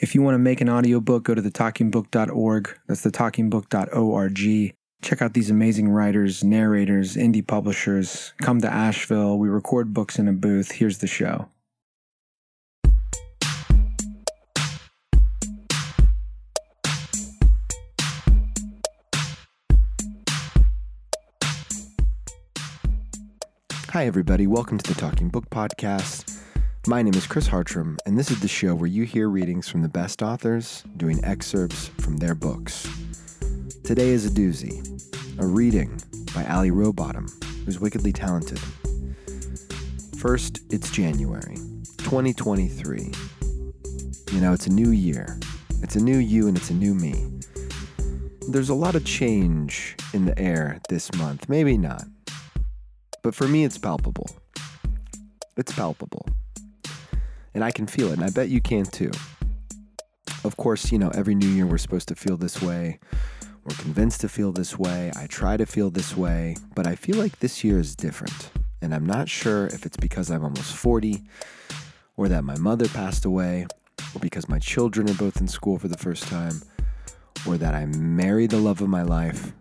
If you want to make an audiobook, go to thetalkingbook.org. That's thetalkingbook.org. Check out these amazing writers, narrators, indie publishers. Come to Asheville. We record books in a booth. Here's the show. Hi, everybody. Welcome to the Talking Book Podcast. My name is Chris Hartram, and this is the show where you hear readings from the best authors doing excerpts from their books. Today is a doozy a reading by Allie Rowbottom, who's wickedly talented. First, it's January 2023. You know, it's a new year, it's a new you, and it's a new me. There's a lot of change in the air this month, maybe not. But for me, it's palpable. It's palpable and I can feel it, and I bet you can too. Of course, you know, every new year we're supposed to feel this way. We're convinced to feel this way. I try to feel this way, but I feel like this year is different. And I'm not sure if it's because I'm almost 40, or that my mother passed away, or because my children are both in school for the first time, or that I married the love of my life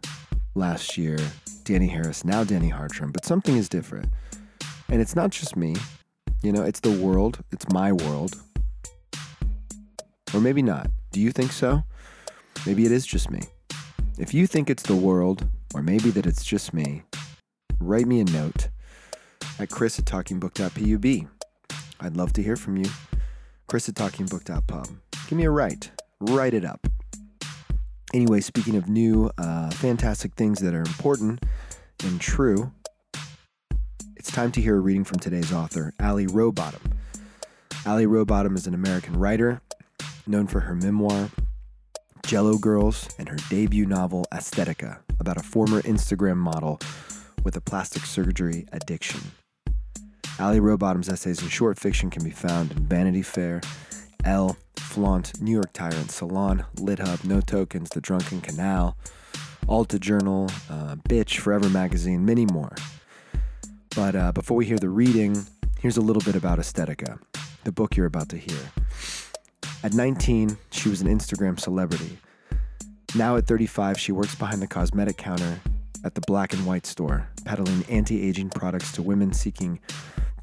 last year, Danny Harris, now Danny Hartram. But something is different. And it's not just me, you know, it's the world, it's my world. Or maybe not. Do you think so? Maybe it is just me. If you think it's the world, or maybe that it's just me, write me a note at chris at talkingbook.pub. I'd love to hear from you. Chris at talkingbook.pub. Give me a write. Write it up. Anyway, speaking of new, uh, fantastic things that are important and true, it's time to hear a reading from today's author, Allie Rowbottom. Allie Rowbottom is an American writer known for her memoir, Jell-O Girls, and her debut novel, Aesthetica, about a former Instagram model with a plastic surgery addiction. Allie Rowbottom's essays and short fiction can be found in Vanity Fair, Elle, Flaunt, New York Tyrant, Salon, LitHub, No Tokens, The Drunken Canal, Alta Journal, uh, Bitch, Forever Magazine, many more. But uh, before we hear the reading, here's a little bit about Aesthetica, the book you're about to hear. At 19, she was an Instagram celebrity. Now at 35, she works behind the cosmetic counter at the black and white store, peddling anti aging products to women seeking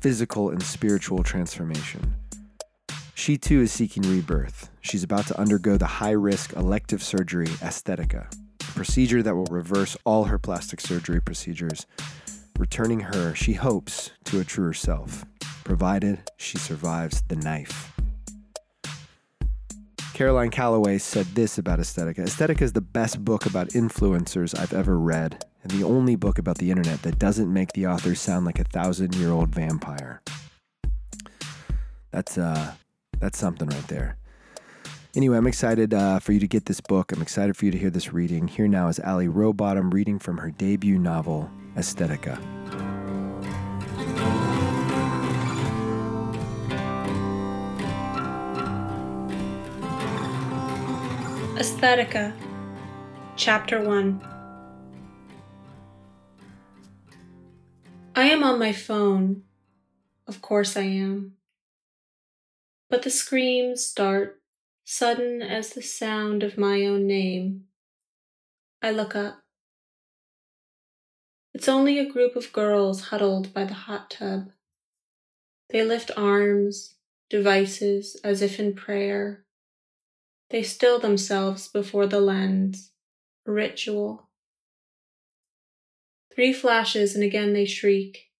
physical and spiritual transformation. She too is seeking rebirth. She's about to undergo the high risk elective surgery Aesthetica, a procedure that will reverse all her plastic surgery procedures returning her, she hopes, to a truer self, provided she survives the knife. Caroline Calloway said this about Aesthetica Aesthetica is the best book about influencers I've ever read, and the only book about the internet that doesn't make the author sound like a thousand year old vampire. That's, uh, that's something right there. Anyway, I'm excited uh, for you to get this book. I'm excited for you to hear this reading. Here now is Allie Rowbottom reading from her debut novel, Aesthetica. Aesthetica, Chapter 1 I am on my phone. Of course I am. But the screams start sudden as the sound of my own name. I look up. It's only a group of girls huddled by the hot tub. They lift arms, devices as if in prayer. They still themselves before the lens, a ritual. Three flashes and again they shriek.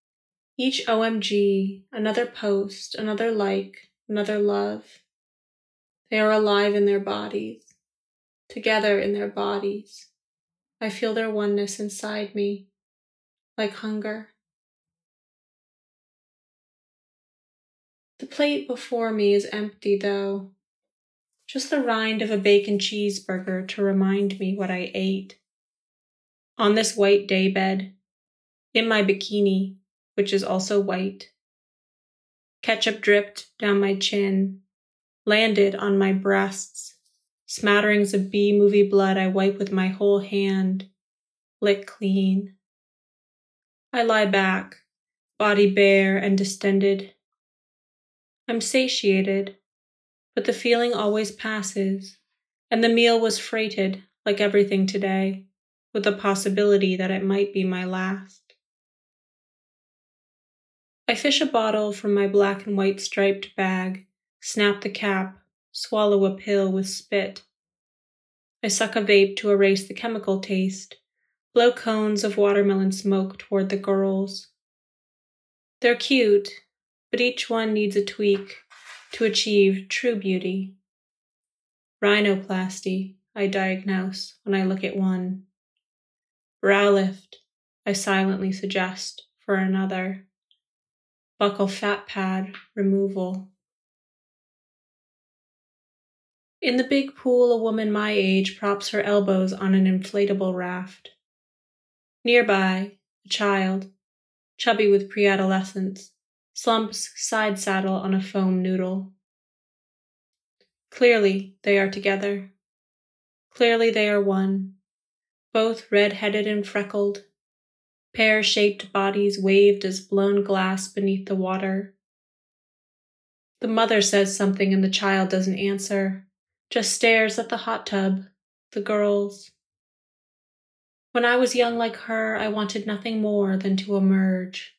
Each OMG, another post, another like, another love. They are alive in their bodies, together in their bodies. I feel their oneness inside me like hunger. The plate before me is empty, though. Just the rind of a bacon cheeseburger to remind me what I ate. On this white daybed, in my bikini, which is also white. Ketchup dripped down my chin, landed on my breasts. Smatterings of B movie blood I wipe with my whole hand, lick clean. I lie back, body bare and distended. I'm satiated, but the feeling always passes, and the meal was freighted, like everything today, with the possibility that it might be my last. I fish a bottle from my black and white striped bag, snap the cap, swallow a pill with spit. I suck a vape to erase the chemical taste, blow cones of watermelon smoke toward the girls. They're cute, but each one needs a tweak to achieve true beauty. Rhinoplasty, I diagnose when I look at one. Brow lift, I silently suggest for another. Buccal fat pad removal. In the big pool, a woman my age props her elbows on an inflatable raft. Nearby, a child, chubby with pre-adolescence, slumps side saddle on a foam noodle. Clearly, they are together. Clearly, they are one, both red headed and freckled, pear shaped bodies waved as blown glass beneath the water. The mother says something and the child doesn't answer, just stares at the hot tub, the girls. When I was young like her, I wanted nothing more than to emerge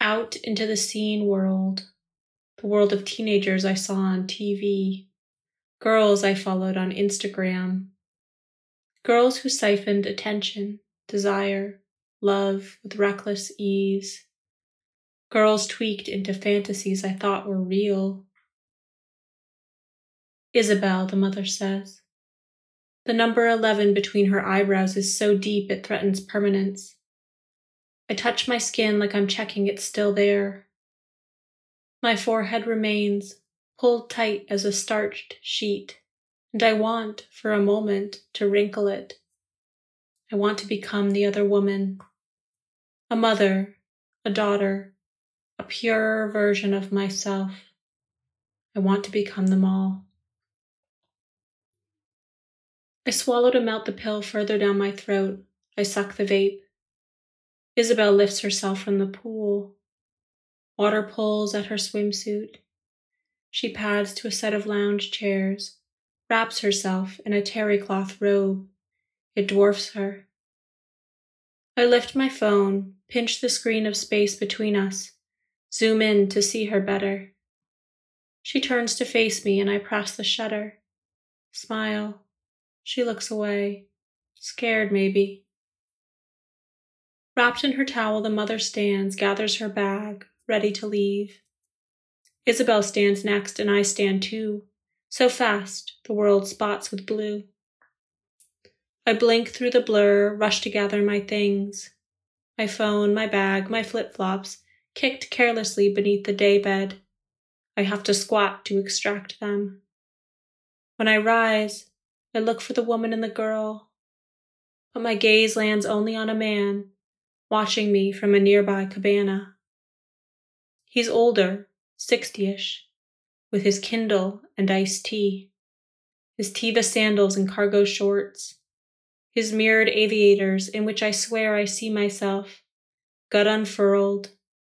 out into the seen world, the world of teenagers I saw on TV, girls I followed on Instagram, girls who siphoned attention, desire, love with reckless ease, girls tweaked into fantasies I thought were real. Isabel, the mother says. The number 11 between her eyebrows is so deep it threatens permanence. I touch my skin like I'm checking it's still there. My forehead remains pulled tight as a starched sheet, and I want, for a moment, to wrinkle it. I want to become the other woman. A mother, a daughter, a purer version of myself. I want to become them all. I swallow to melt the pill further down my throat. I suck the vape. Isabel lifts herself from the pool. Water pulls at her swimsuit. She pads to a set of lounge chairs, wraps herself in a terry cloth robe. It dwarfs her. I lift my phone, pinch the screen of space between us, zoom in to see her better. She turns to face me and I press the shutter. Smile. She looks away, scared maybe. Wrapped in her towel, the mother stands, gathers her bag, ready to leave. Isabel stands next, and I stand too. So fast, the world spots with blue. I blink through the blur, rush to gather my things. My phone, my bag, my flip flops, kicked carelessly beneath the daybed. I have to squat to extract them. When I rise, I look for the woman and the girl, but my gaze lands only on a man watching me from a nearby cabana. He's older, sixtyish, with his Kindle and iced tea, his Teva sandals and cargo shorts, his mirrored aviators in which I swear I see myself, gut unfurled,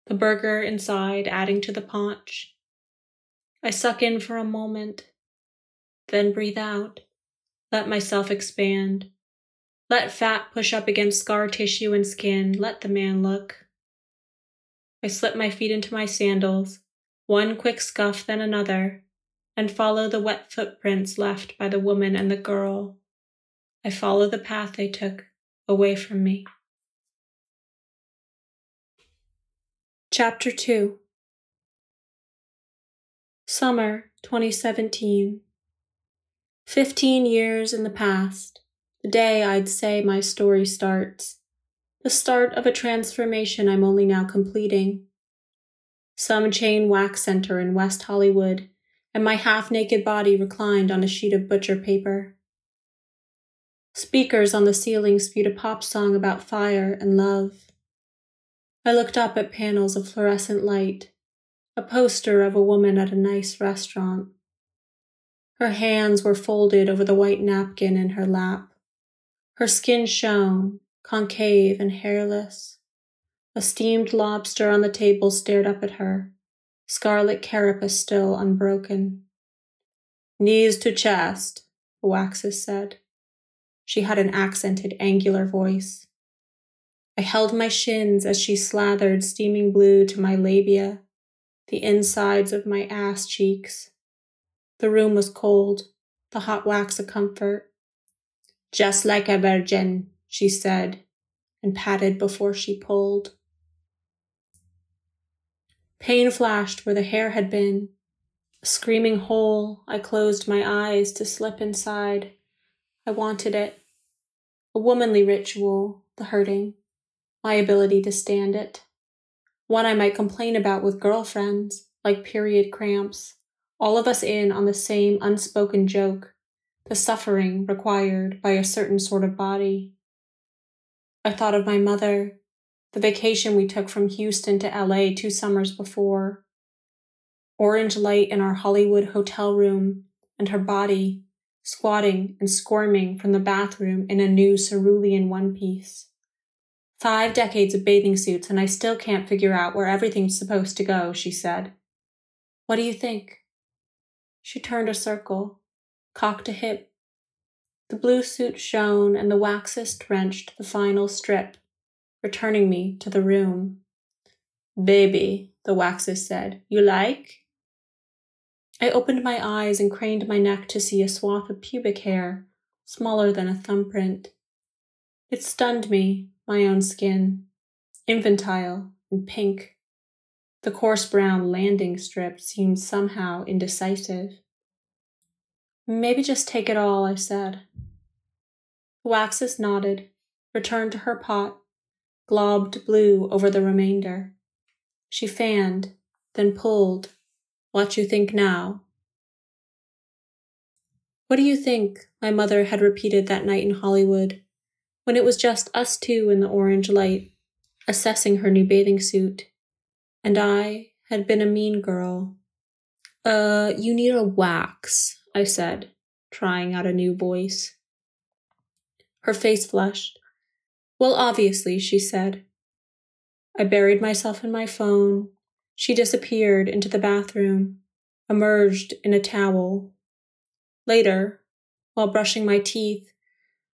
the burger inside adding to the paunch. I suck in for a moment, then breathe out, let myself expand, let fat push up against scar tissue and skin. Let the man look. I slip my feet into my sandals, one quick scuff, then another, and follow the wet footprints left by the woman and the girl. I follow the path they took away from me. Chapter 2 Summer 2017 Fifteen years in the past the day I'd say my story starts, the start of a transformation I'm only now completing. Some chain wax center in West Hollywood, and my half naked body reclined on a sheet of butcher paper. Speakers on the ceiling spewed a pop song about fire and love. I looked up at panels of fluorescent light, a poster of a woman at a nice restaurant. Her hands were folded over the white napkin in her lap. Her skin shone, concave and hairless. A steamed lobster on the table stared up at her, scarlet carapace still unbroken. Knees to chest, Waxus said. She had an accented, angular voice. I held my shins as she slathered steaming blue to my labia, the insides of my ass cheeks. The room was cold, the hot wax a comfort. Just like a virgin, she said, and patted before she pulled. Pain flashed where the hair had been. A screaming hole, I closed my eyes to slip inside. I wanted it. A womanly ritual, the hurting, my ability to stand it. One I might complain about with girlfriends, like period cramps, all of us in on the same unspoken joke, the suffering required by a certain sort of body. I thought of my mother, the vacation we took from Houston to LA two summers before. Orange light in our Hollywood hotel room, and her body squatting and squirming from the bathroom in a new cerulean one piece. Five decades of bathing suits, and I still can't figure out where everything's supposed to go, she said. What do you think? She turned a circle, cocked a hip. The blue suit shone, and the waxes wrenched the final strip, returning me to the room. Baby, the waxes said, you like? I opened my eyes and craned my neck to see a swath of pubic hair, smaller than a thumbprint. It stunned me, my own skin, infantile and pink. The coarse brown landing strip seemed somehow indecisive. Maybe just take it all, I said. Waxus nodded, returned to her pot, globbed blue over the remainder. She fanned, then pulled what you think now? What do you think? My mother had repeated that night in Hollywood, when it was just us two in the orange light, assessing her new bathing suit. And I had been a mean girl. Uh, you need a wax, I said, trying out a new voice. Her face flushed. Well, obviously, she said. I buried myself in my phone, she disappeared into the bathroom, emerged in a towel. Later, while brushing my teeth,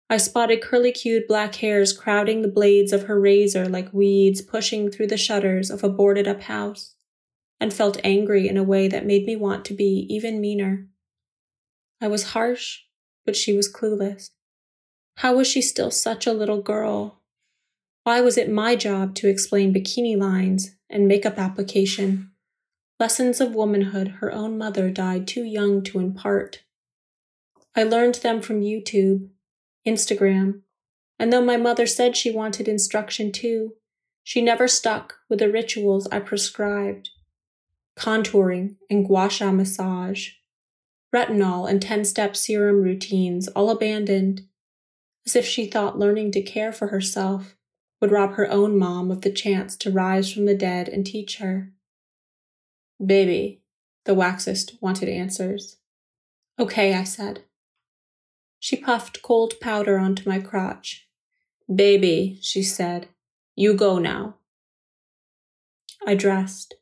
I spotted curly cued black hairs crowding the blades of her razor like weeds pushing through the shutters of a boarded up house, and felt angry in a way that made me want to be even meaner. I was harsh, but she was clueless. How was she still such a little girl? Why was it my job to explain bikini lines and makeup application, lessons of womanhood her own mother died too young to impart. I learned them from YouTube, Instagram, and though my mother said she wanted instruction too, she never stuck with the rituals I prescribed contouring and gua sha massage, retinol and 10 step serum routines, all abandoned, as if she thought learning to care for herself would rob her own mom of the chance to rise from the dead and teach her. Baby, the waxist wanted answers. Okay, I said. She puffed cold powder onto my crotch. Baby, she said, you go now. I dressed,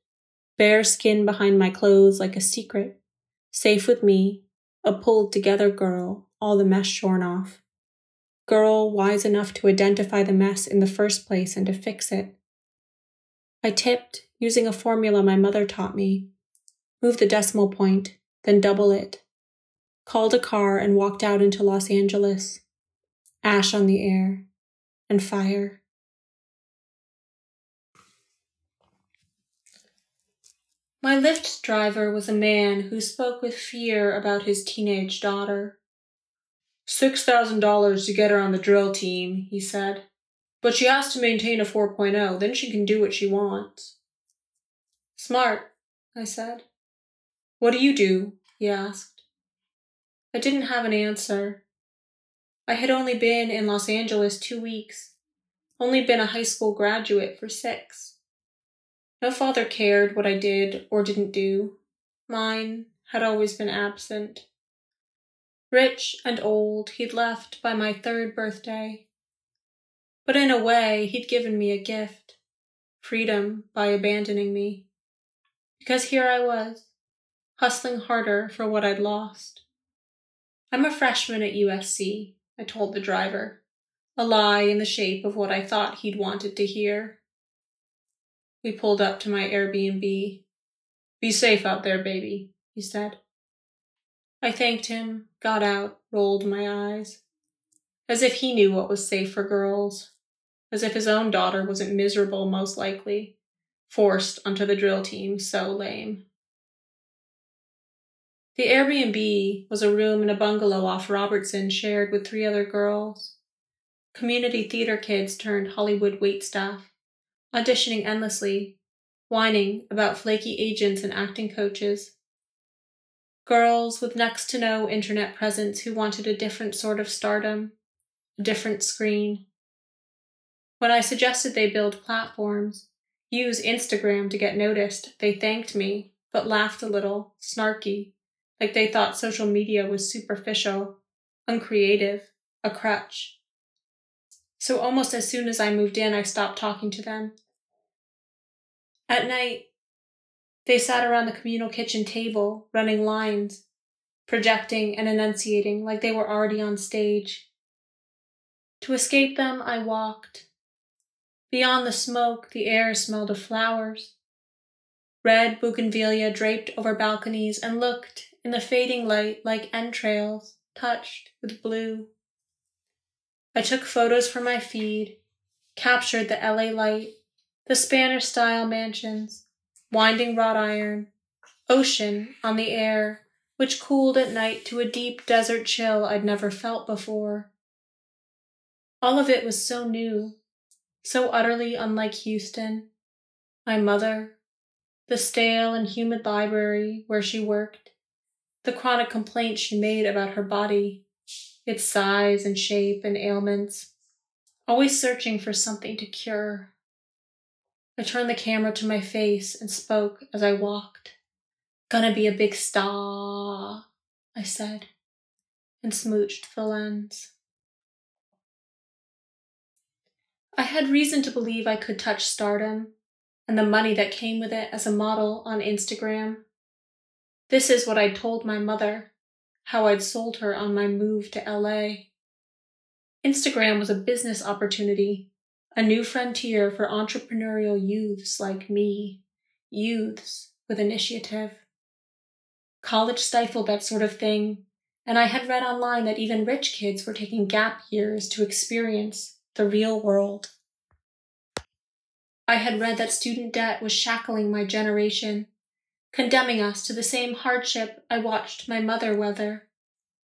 bare skin behind my clothes like a secret, safe with me, a pulled together girl, all the mess shorn off girl wise enough to identify the mess in the first place and to fix it. I tipped, using a formula my mother taught me, Move the decimal point, then double it, called a car and walked out into Los Angeles. Ash on the air, and fire. My Lyft driver was a man who spoke with fear about his teenage daughter. Six thousand dollars to get her on the drill team, he said. But she has to maintain a 4.0, then she can do what she wants. Smart, I said. What do you do? he asked. I didn't have an answer. I had only been in Los Angeles two weeks, only been a high school graduate for six. No father cared what I did or didn't do. Mine had always been absent. Rich and old, he'd left by my third birthday. But in a way, he'd given me a gift freedom by abandoning me. Because here I was, hustling harder for what I'd lost. I'm a freshman at USC, I told the driver, a lie in the shape of what I thought he'd wanted to hear. We pulled up to my Airbnb. Be safe out there, baby, he said. I thanked him, got out, rolled my eyes. As if he knew what was safe for girls. As if his own daughter wasn't miserable, most likely, forced onto the drill team so lame. The Airbnb was a room in a bungalow off Robertson shared with three other girls. Community theater kids turned Hollywood waitstaff, auditioning endlessly, whining about flaky agents and acting coaches. Girls with next to no internet presence who wanted a different sort of stardom, a different screen. When I suggested they build platforms, use Instagram to get noticed, they thanked me, but laughed a little, snarky, like they thought social media was superficial, uncreative, a crutch. So almost as soon as I moved in, I stopped talking to them. At night, they sat around the communal kitchen table, running lines, projecting and enunciating like they were already on stage. To escape them, I walked. Beyond the smoke, the air smelled of flowers. Red bougainvillea draped over balconies and looked in the fading light like entrails touched with blue. I took photos for my feed, captured the LA light, the Spanish style mansions, winding wrought iron, ocean on the air, which cooled at night to a deep desert chill I'd never felt before. All of it was so new, so utterly unlike Houston, my mother, the stale and humid library where she worked, the chronic complaints she made about her body, its size and shape and ailments, always searching for something to cure. I turned the camera to my face and spoke as I walked. Gonna be a big star, I said, and smooched the lens. I had reason to believe I could touch stardom and the money that came with it as a model on Instagram. This is what I'd told my mother, how I'd sold her on my move to LA. Instagram was a business opportunity, a new frontier for entrepreneurial youths like me, youths with initiative. College stifled that sort of thing, and I had read online that even rich kids were taking gap years to experience the real world. I had read that student debt was shackling my generation condemning us to the same hardship I watched my mother weather.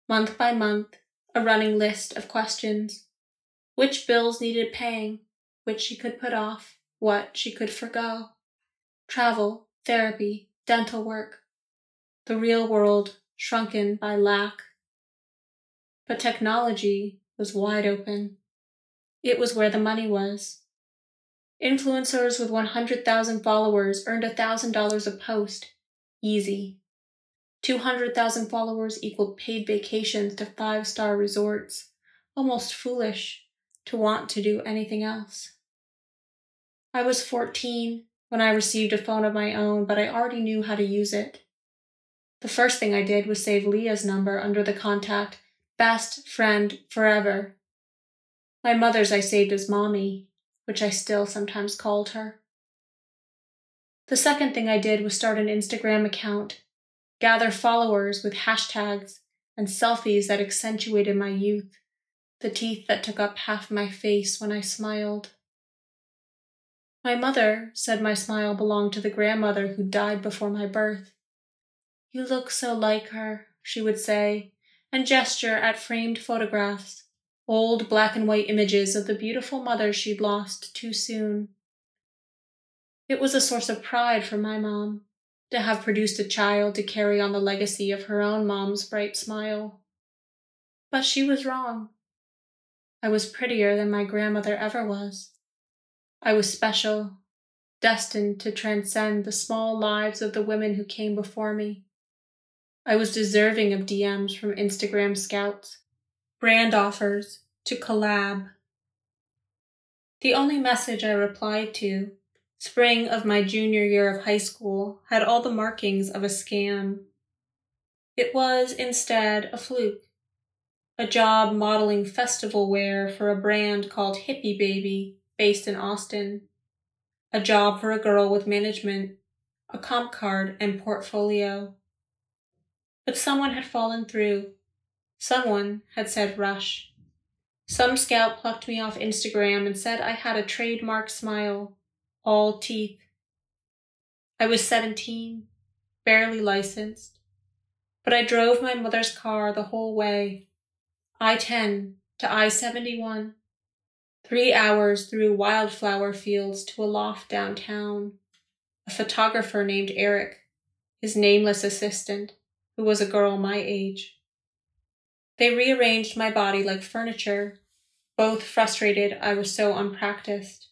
Month by month, a running list of questions. Which bills needed paying, which she could put off, what she could forego. Travel, therapy, dental work. The real world shrunken by lack. But technology was wide open. It was where the money was. Influencers with 100,000 followers earned $1,000 a post Easy. 200,000 followers equaled paid vacations to five star resorts. Almost foolish to want to do anything else. I was 14 when I received a phone of my own, but I already knew how to use it. The first thing I did was save Leah's number under the contact Best Friend Forever. My mother's I saved as Mommy, which I still sometimes called her. The second thing I did was start an Instagram account, gather followers with hashtags and selfies that accentuated my youth, the teeth that took up half my face when I smiled. My mother said my smile belonged to the grandmother who died before my birth. You look so like her, she would say, and gesture at framed photographs, old black and white images of the beautiful mother she'd lost too soon. It was a source of pride for my mom to have produced a child to carry on the legacy of her own mom's bright smile. But she was wrong. I was prettier than my grandmother ever was. I was special, destined to transcend the small lives of the women who came before me. I was deserving of DMs from Instagram scouts, brand offers to collab. The only message I replied to spring of my junior year of high school had all the markings of a scam. It was, instead, a fluke, a job modeling festival wear for a brand called Hippie Baby, based in Austin, a job for a girl with management, a comp card, and portfolio. But someone had fallen through. Someone had said rush. Some scout plucked me off Instagram and said I had a trademark smile, all teeth. I was 17, barely licensed, but I drove my mother's car the whole way I 10 to I 71, three hours through wildflower fields to a loft downtown. A photographer named Eric, his nameless assistant, who was a girl my age. They rearranged my body like furniture, both frustrated I was so unpracticed.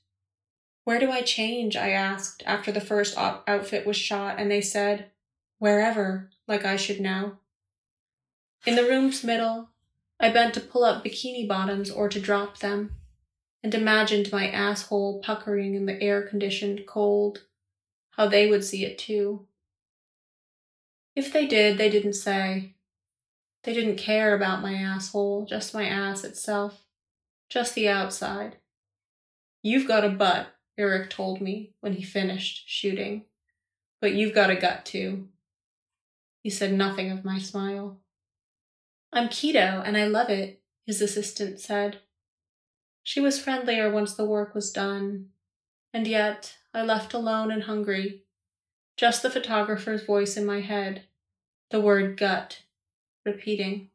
Where do I change? I asked after the first outfit was shot, and they said, Wherever, like I should know. In the room's middle, I bent to pull up bikini bottoms or to drop them, and imagined my asshole puckering in the air conditioned cold, how they would see it too. If they did, they didn't say. They didn't care about my asshole, just my ass itself, just the outside. You've got a butt, Eric told me when he finished shooting, but you've got a gut too. He said nothing of my smile. I'm keto and I love it, his assistant said. She was friendlier once the work was done, and yet I left alone and hungry. Just the photographer's voice in my head, the word gut, repeating.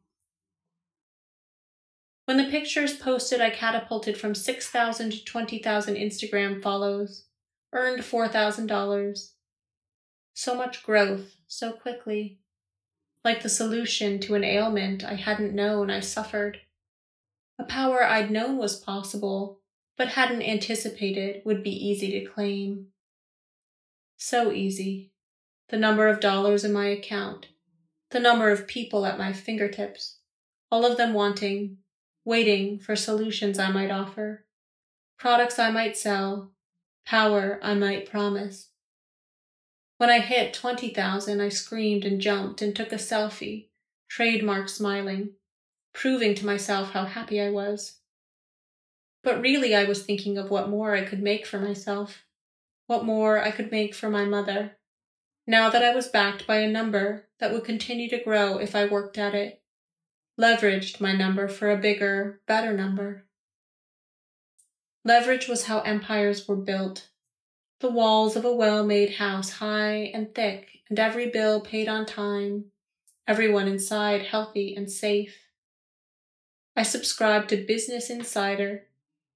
When the pictures posted, I catapulted from 6,000 to 20,000 Instagram follows, earned $4,000. So much growth, so quickly. Like the solution to an ailment I hadn't known I suffered. A power I'd known was possible, but hadn't anticipated would be easy to claim. So easy. The number of dollars in my account, the number of people at my fingertips, all of them wanting, waiting for solutions I might offer, products I might sell, power I might promise. When I hit 20,000, I screamed and jumped and took a selfie, trademark smiling, proving to myself how happy I was. But really, I was thinking of what more I could make for myself, what more I could make for my mother, now that I was backed by a number that would continue to grow if I worked at it, leveraged my number for a bigger, better number. Leverage was how empires were built the walls of a well made house high and thick, and every bill paid on time, everyone inside healthy and safe. I subscribed to Business Insider,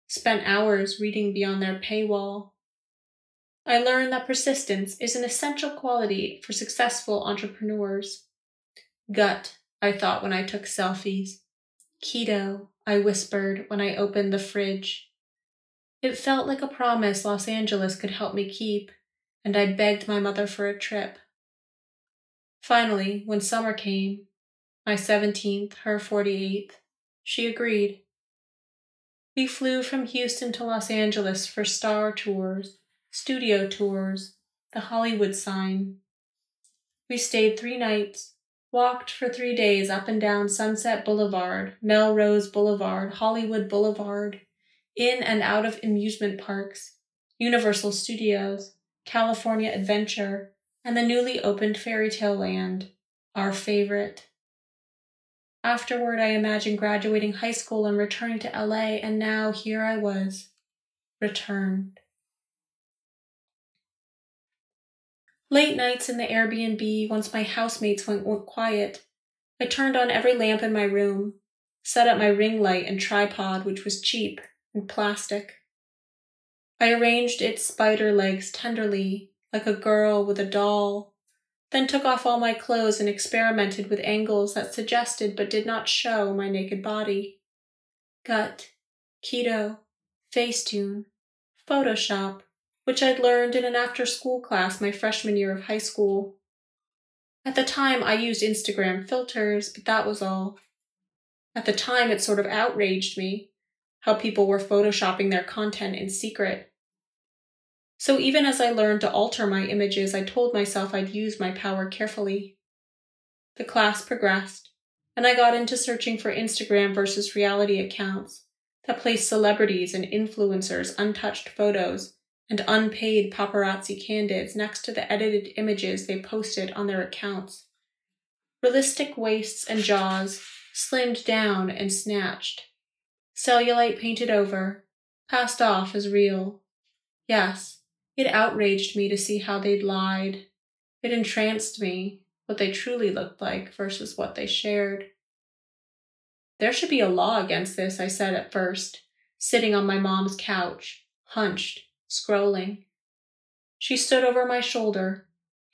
spent hours reading beyond their paywall. I learned that persistence is an essential quality for successful entrepreneurs. Gut, I thought when I took selfies. Keto, I whispered when I opened the fridge. It felt like a promise Los Angeles could help me keep, and I begged my mother for a trip. Finally, when summer came, my 17th, her 48th, she agreed. We flew from Houston to Los Angeles for star tours, studio tours, the Hollywood sign. We stayed three nights, walked for three days up and down Sunset Boulevard, Melrose Boulevard, Hollywood Boulevard, in and out of amusement parks, Universal Studios, California Adventure, and the newly opened Fairy Tale Land, our favorite. Afterward, I imagined graduating high school and returning to LA, and now here I was, returned. Late nights in the Airbnb, once my housemates went quiet, I turned on every lamp in my room, set up my ring light and tripod, which was cheap, and plastic. I arranged its spider legs tenderly, like a girl with a doll, then took off all my clothes and experimented with angles that suggested but did not show my naked body. Gut, keto, Facetune, Photoshop, which I'd learned in an after school class my freshman year of high school. At the time, I used Instagram filters, but that was all. At the time, it sort of outraged me how people were photoshopping their content in secret. So even as I learned to alter my images, I told myself I'd use my power carefully. The class progressed. and I got into searching for Instagram versus reality accounts that place celebrities and influencers' untouched photos and unpaid paparazzi candids next to the edited images they posted on their accounts. Realistic waists and jaws, slimmed down and snatched. Cellulite painted over, passed off as real. Yes, it outraged me to see how they'd lied. It entranced me, what they truly looked like versus what they shared. There should be a law against this, I said at first, sitting on my mom's couch, hunched, scrolling. She stood over my shoulder,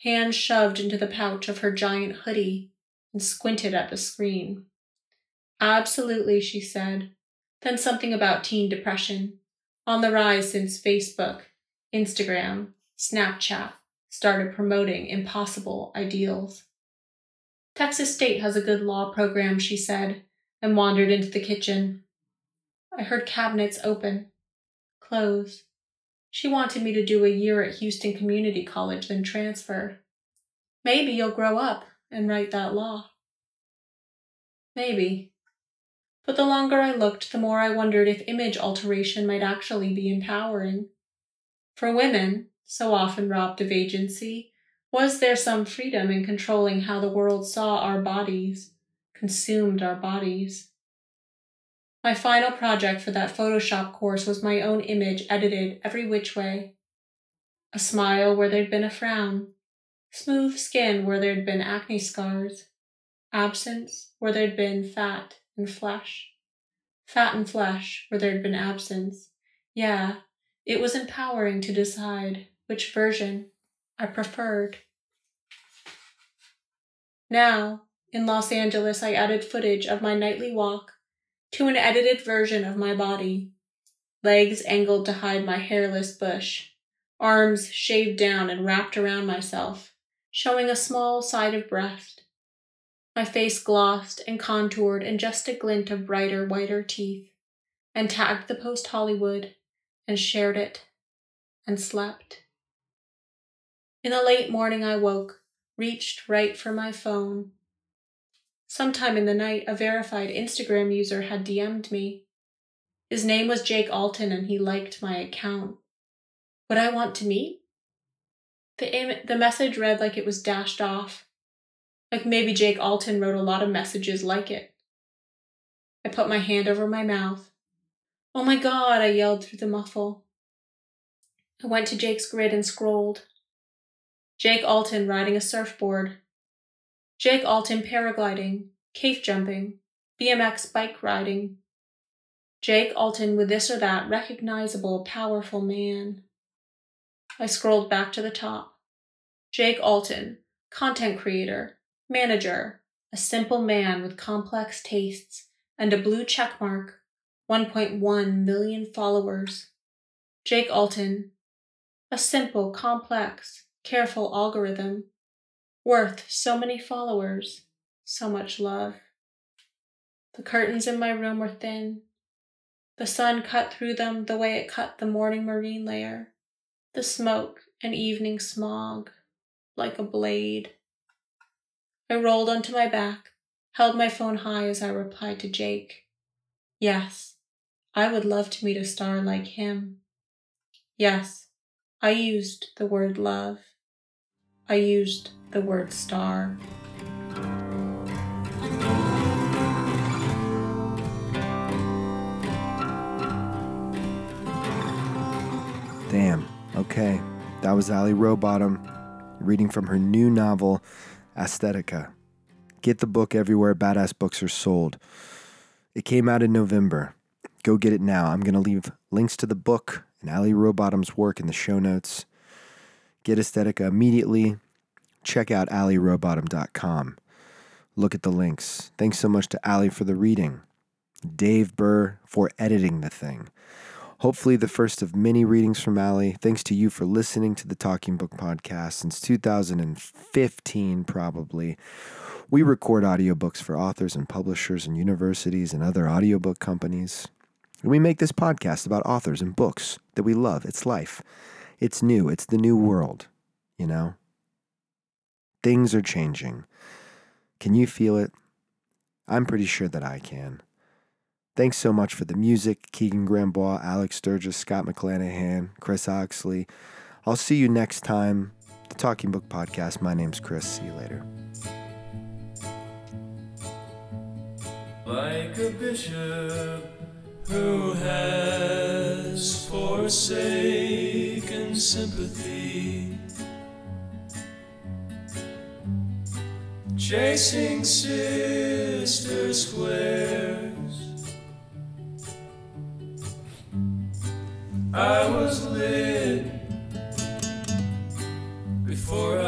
hands shoved into the pouch of her giant hoodie, and squinted at the screen. Absolutely, she said. Then something about teen depression, on the rise since Facebook, Instagram, Snapchat started promoting impossible ideals. Texas State has a good law program, she said, and wandered into the kitchen. I heard cabinets open, close. She wanted me to do a year at Houston Community College, then transfer. Maybe you'll grow up and write that law. Maybe. But the longer I looked, the more I wondered if image alteration might actually be empowering. For women, so often robbed of agency, was there some freedom in controlling how the world saw our bodies, consumed our bodies? My final project for that Photoshop course was my own image edited every which way. A smile where there'd been a frown, smooth skin where there'd been acne scars, absence where there'd been fat and flesh, fat and flesh where there'd been absence. Yeah, it was empowering to decide which version I preferred. Now, in Los Angeles, I added footage of my nightly walk to an edited version of my body. Legs angled to hide my hairless bush, arms shaved down and wrapped around myself, showing a small side of breast. My face glossed and contoured in just a glint of brighter, whiter teeth, and tagged the post Hollywood and shared it and slept. In the late morning, I woke, reached right for my phone, Sometime in the night, a verified Instagram user had DM'd me. His name was Jake Alton and he liked my account. Would I want to meet? The, Im- the message read like it was dashed off. Like maybe Jake Alton wrote a lot of messages like it. I put my hand over my mouth. Oh my god, I yelled through the muffle. I went to Jake's grid and scrolled. Jake Alton riding a surfboard, Jake Alton paragliding, cave jumping, BMX bike riding. Jake Alton with this or that recognizable, powerful man. I scrolled back to the top. Jake Alton, content creator, manager, a simple man with complex tastes and a blue checkmark, 1.1 million followers. Jake Alton, a simple, complex, careful algorithm worth so many followers, so much love. The curtains in my room were thin. The sun cut through them the way it cut the morning marine layer, the smoke and evening smog, like a blade. I rolled onto my back, held my phone high as I replied to Jake. Yes, I would love to meet a star like him. Yes, I used the word love. I used the word star. Damn. Okay. That was Allie Rowbottom reading from her new novel, Aesthetica. Get the book everywhere badass books are sold. It came out in November. Go get it now. I'm going to leave links to the book and Allie Rowbottom's work in the show notes. Get Aesthetica immediately check out allierowbottom.com. Look at the links. Thanks so much to Allie for the reading, Dave Burr for editing the thing. Hopefully, the first of many readings from Allie. Thanks to you for listening to the Talking Book Podcast since 2015, probably. We record audiobooks for authors and publishers and universities and other audiobook companies. And we make this podcast about authors and books that we love. It's life. It's new. It's the new world, you know? Things are changing. Can you feel it? I'm pretty sure that I can. Thanks so much for the music, Keegan Grambois, Alex Sturgis, Scott McClanahan, Chris Oxley. I'll see you next time. The Talking Book Podcast. My name's Chris. See you later. like a bishop who has forsaken sympathy, chasing sister squares. I was lit before